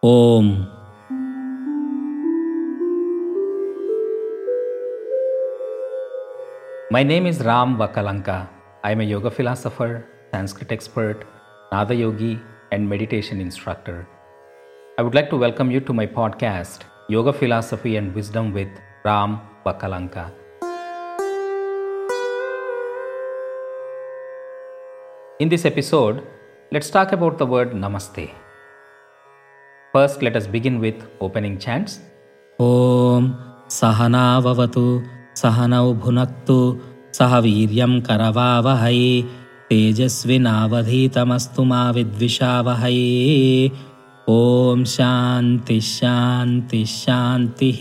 Om. My name is Ram Vakkalanka. I am a yoga philosopher, Sanskrit expert, Nada yogi, and meditation instructor. I would like to welcome you to my podcast, Yoga Philosophy and Wisdom with Ram Vakkalanka. In this episode, let's talk about the word Namaste. First, let us begin with opening chants. ॐ सहनाववतु सहनौ भुनक्तु सह वीर्यं करवावहै तेजस्विनावधीतमस्तु मा विद्विषावहै ॐ शान्तिः शान्तिः शान्तिः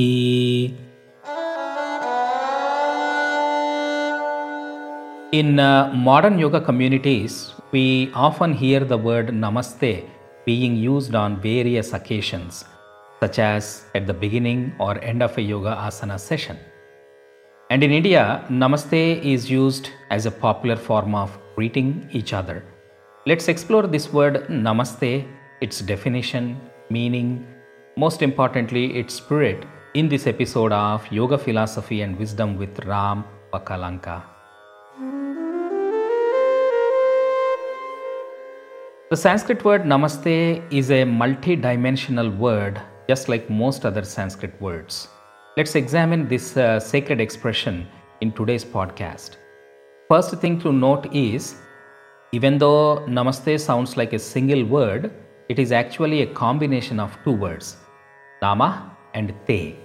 In uh, modern yoga communities, we often hear the word Namaste being used on various occasions, such as at the beginning or end of a yoga asana session. And in India, Namaste is used as a popular form of greeting each other. Let's explore this word Namaste, its definition, meaning, most importantly, its spirit in this episode of Yoga Philosophy and Wisdom with Ram Vakkalanka. The Sanskrit word namaste is a multi dimensional word, just like most other Sanskrit words. Let's examine this uh, sacred expression in today's podcast. First thing to note is even though namaste sounds like a single word, it is actually a combination of two words, nama and te.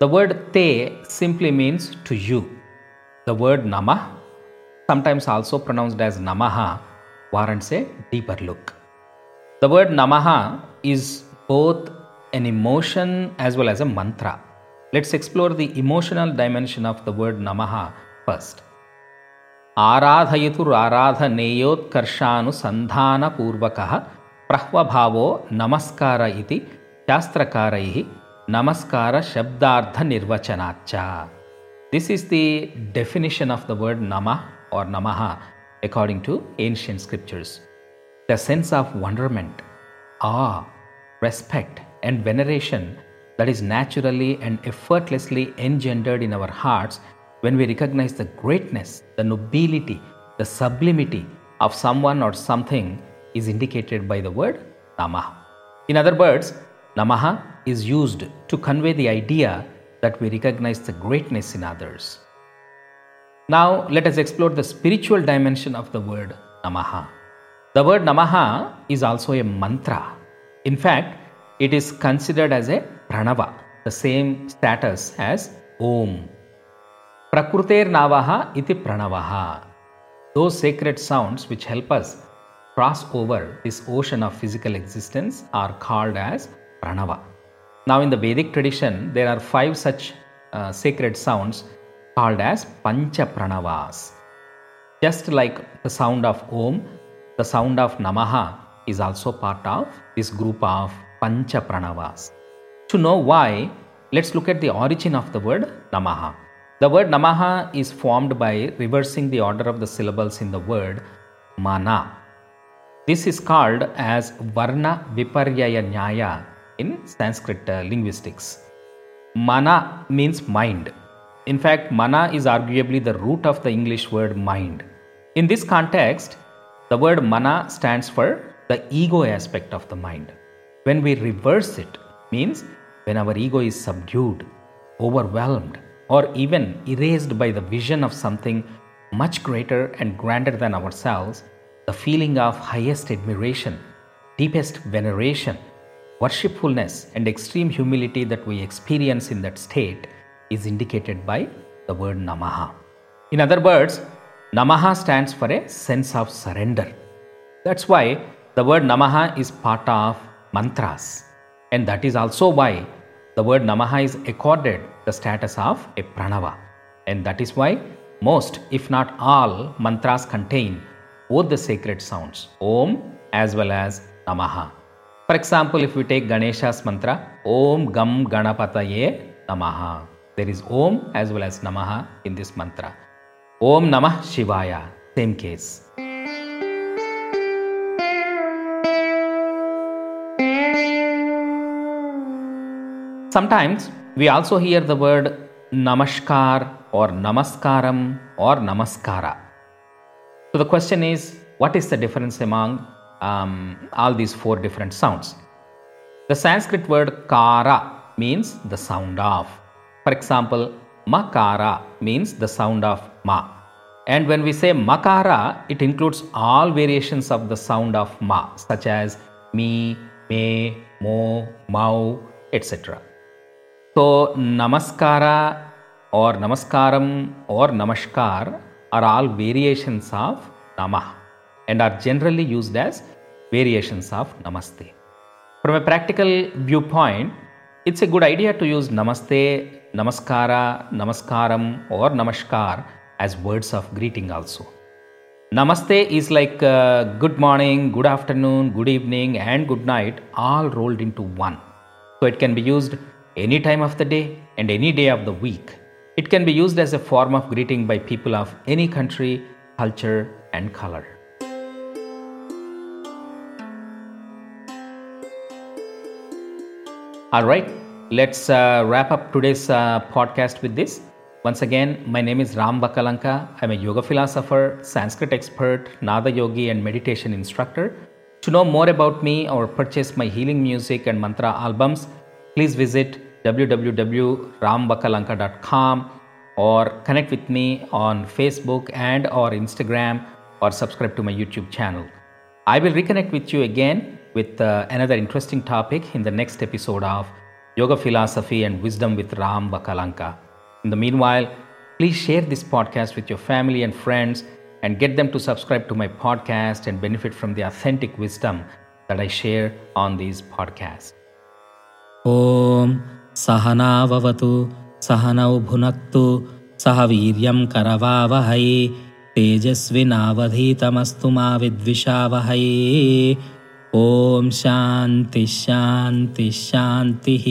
The word te simply means to you. The word nama, sometimes also pronounced as namaha, warrants a deeper look. The word namaha is both an emotion as well as a mantra. Let's explore the emotional dimension of the word namaha first. आराधयतुराराधनेयोत्कर्षानुसन्धानपूर्वकः प्रह्वभावो नमस्कार इति शास्त्रकारैः नमस्कारशब्दार्थनिर्वचनाच्च This is the definition of the word nama or namaha according to ancient scriptures. The sense of wonderment, awe, respect, and veneration that is naturally and effortlessly engendered in our hearts when we recognize the greatness, the nobility, the sublimity of someone or something is indicated by the word Namaha. In other words, Namaha is used to convey the idea that we recognize the greatness in others. Now, let us explore the spiritual dimension of the word Namaha. The word Namaha is also a mantra. In fact, it is considered as a pranava, the same status as Om. Prakruter Navaha iti pranavaha. Those sacred sounds which help us cross over this ocean of physical existence are called as pranava. Now, in the Vedic tradition, there are five such uh, sacred sounds called as Pancha Pranavas. Just like the sound of Om, the sound of Namaha is also part of this group of Pancha Pranavas. To know why, let's look at the origin of the word Namaha. The word Namaha is formed by reversing the order of the syllables in the word Mana. This is called as Varna Viparyaya Nyaya in Sanskrit uh, linguistics. Mana means mind in fact, mana is arguably the root of the English word mind. In this context, the word mana stands for the ego aspect of the mind. When we reverse it, means when our ego is subdued, overwhelmed, or even erased by the vision of something much greater and grander than ourselves, the feeling of highest admiration, deepest veneration, worshipfulness, and extreme humility that we experience in that state is indicated by the word Namaha. In other words, Namaha stands for a sense of surrender. That's why the word Namaha is part of mantras. And that is also why the word Namaha is accorded the status of a pranava. And that is why most, if not all, mantras contain both the sacred sounds Om as well as Namaha. For example, if we take Ganesha's mantra, Om Gam Ganapataye Namaha. There is Om as well as Namaha in this mantra. Om Namah Shivaya, same case. Sometimes we also hear the word namaskar or namaskaram or namaskara. So the question is what is the difference among um, all these four different sounds? The Sanskrit word kara means the sound of. For example, makara means the sound of ma. And when we say makara, it includes all variations of the sound of ma, such as me, me, mo, mau, etc. So, namaskara or namaskaram or namaskar are all variations of namah and are generally used as variations of namaste. From a practical viewpoint, it's a good idea to use namaste, namaskara, namaskaram, or namaskar as words of greeting also. Namaste is like uh, good morning, good afternoon, good evening, and good night all rolled into one. So it can be used any time of the day and any day of the week. It can be used as a form of greeting by people of any country, culture, and color. All right, let's uh, wrap up today's uh, podcast with this. Once again, my name is Ram Vakkalanka. I'm a yoga philosopher, Sanskrit expert, Nada yogi, and meditation instructor. To know more about me or purchase my healing music and mantra albums, please visit www.ramvakkalanka.com or connect with me on Facebook and or Instagram or subscribe to my YouTube channel. I will reconnect with you again with uh, another interesting topic in the next episode of Yoga Philosophy and Wisdom with Ram Vakkalanka. In the meanwhile, please share this podcast with your family and friends and get them to subscribe to my podcast and benefit from the authentic wisdom that I share on these podcasts. ॐ सहनाववतु सहनौ भुनक्तु सह वीर्यं करवावहै तेजस्विनावधीतमस्तु मा विद्विषावहै ॐ शान्तिः शान्तिः शान्तिः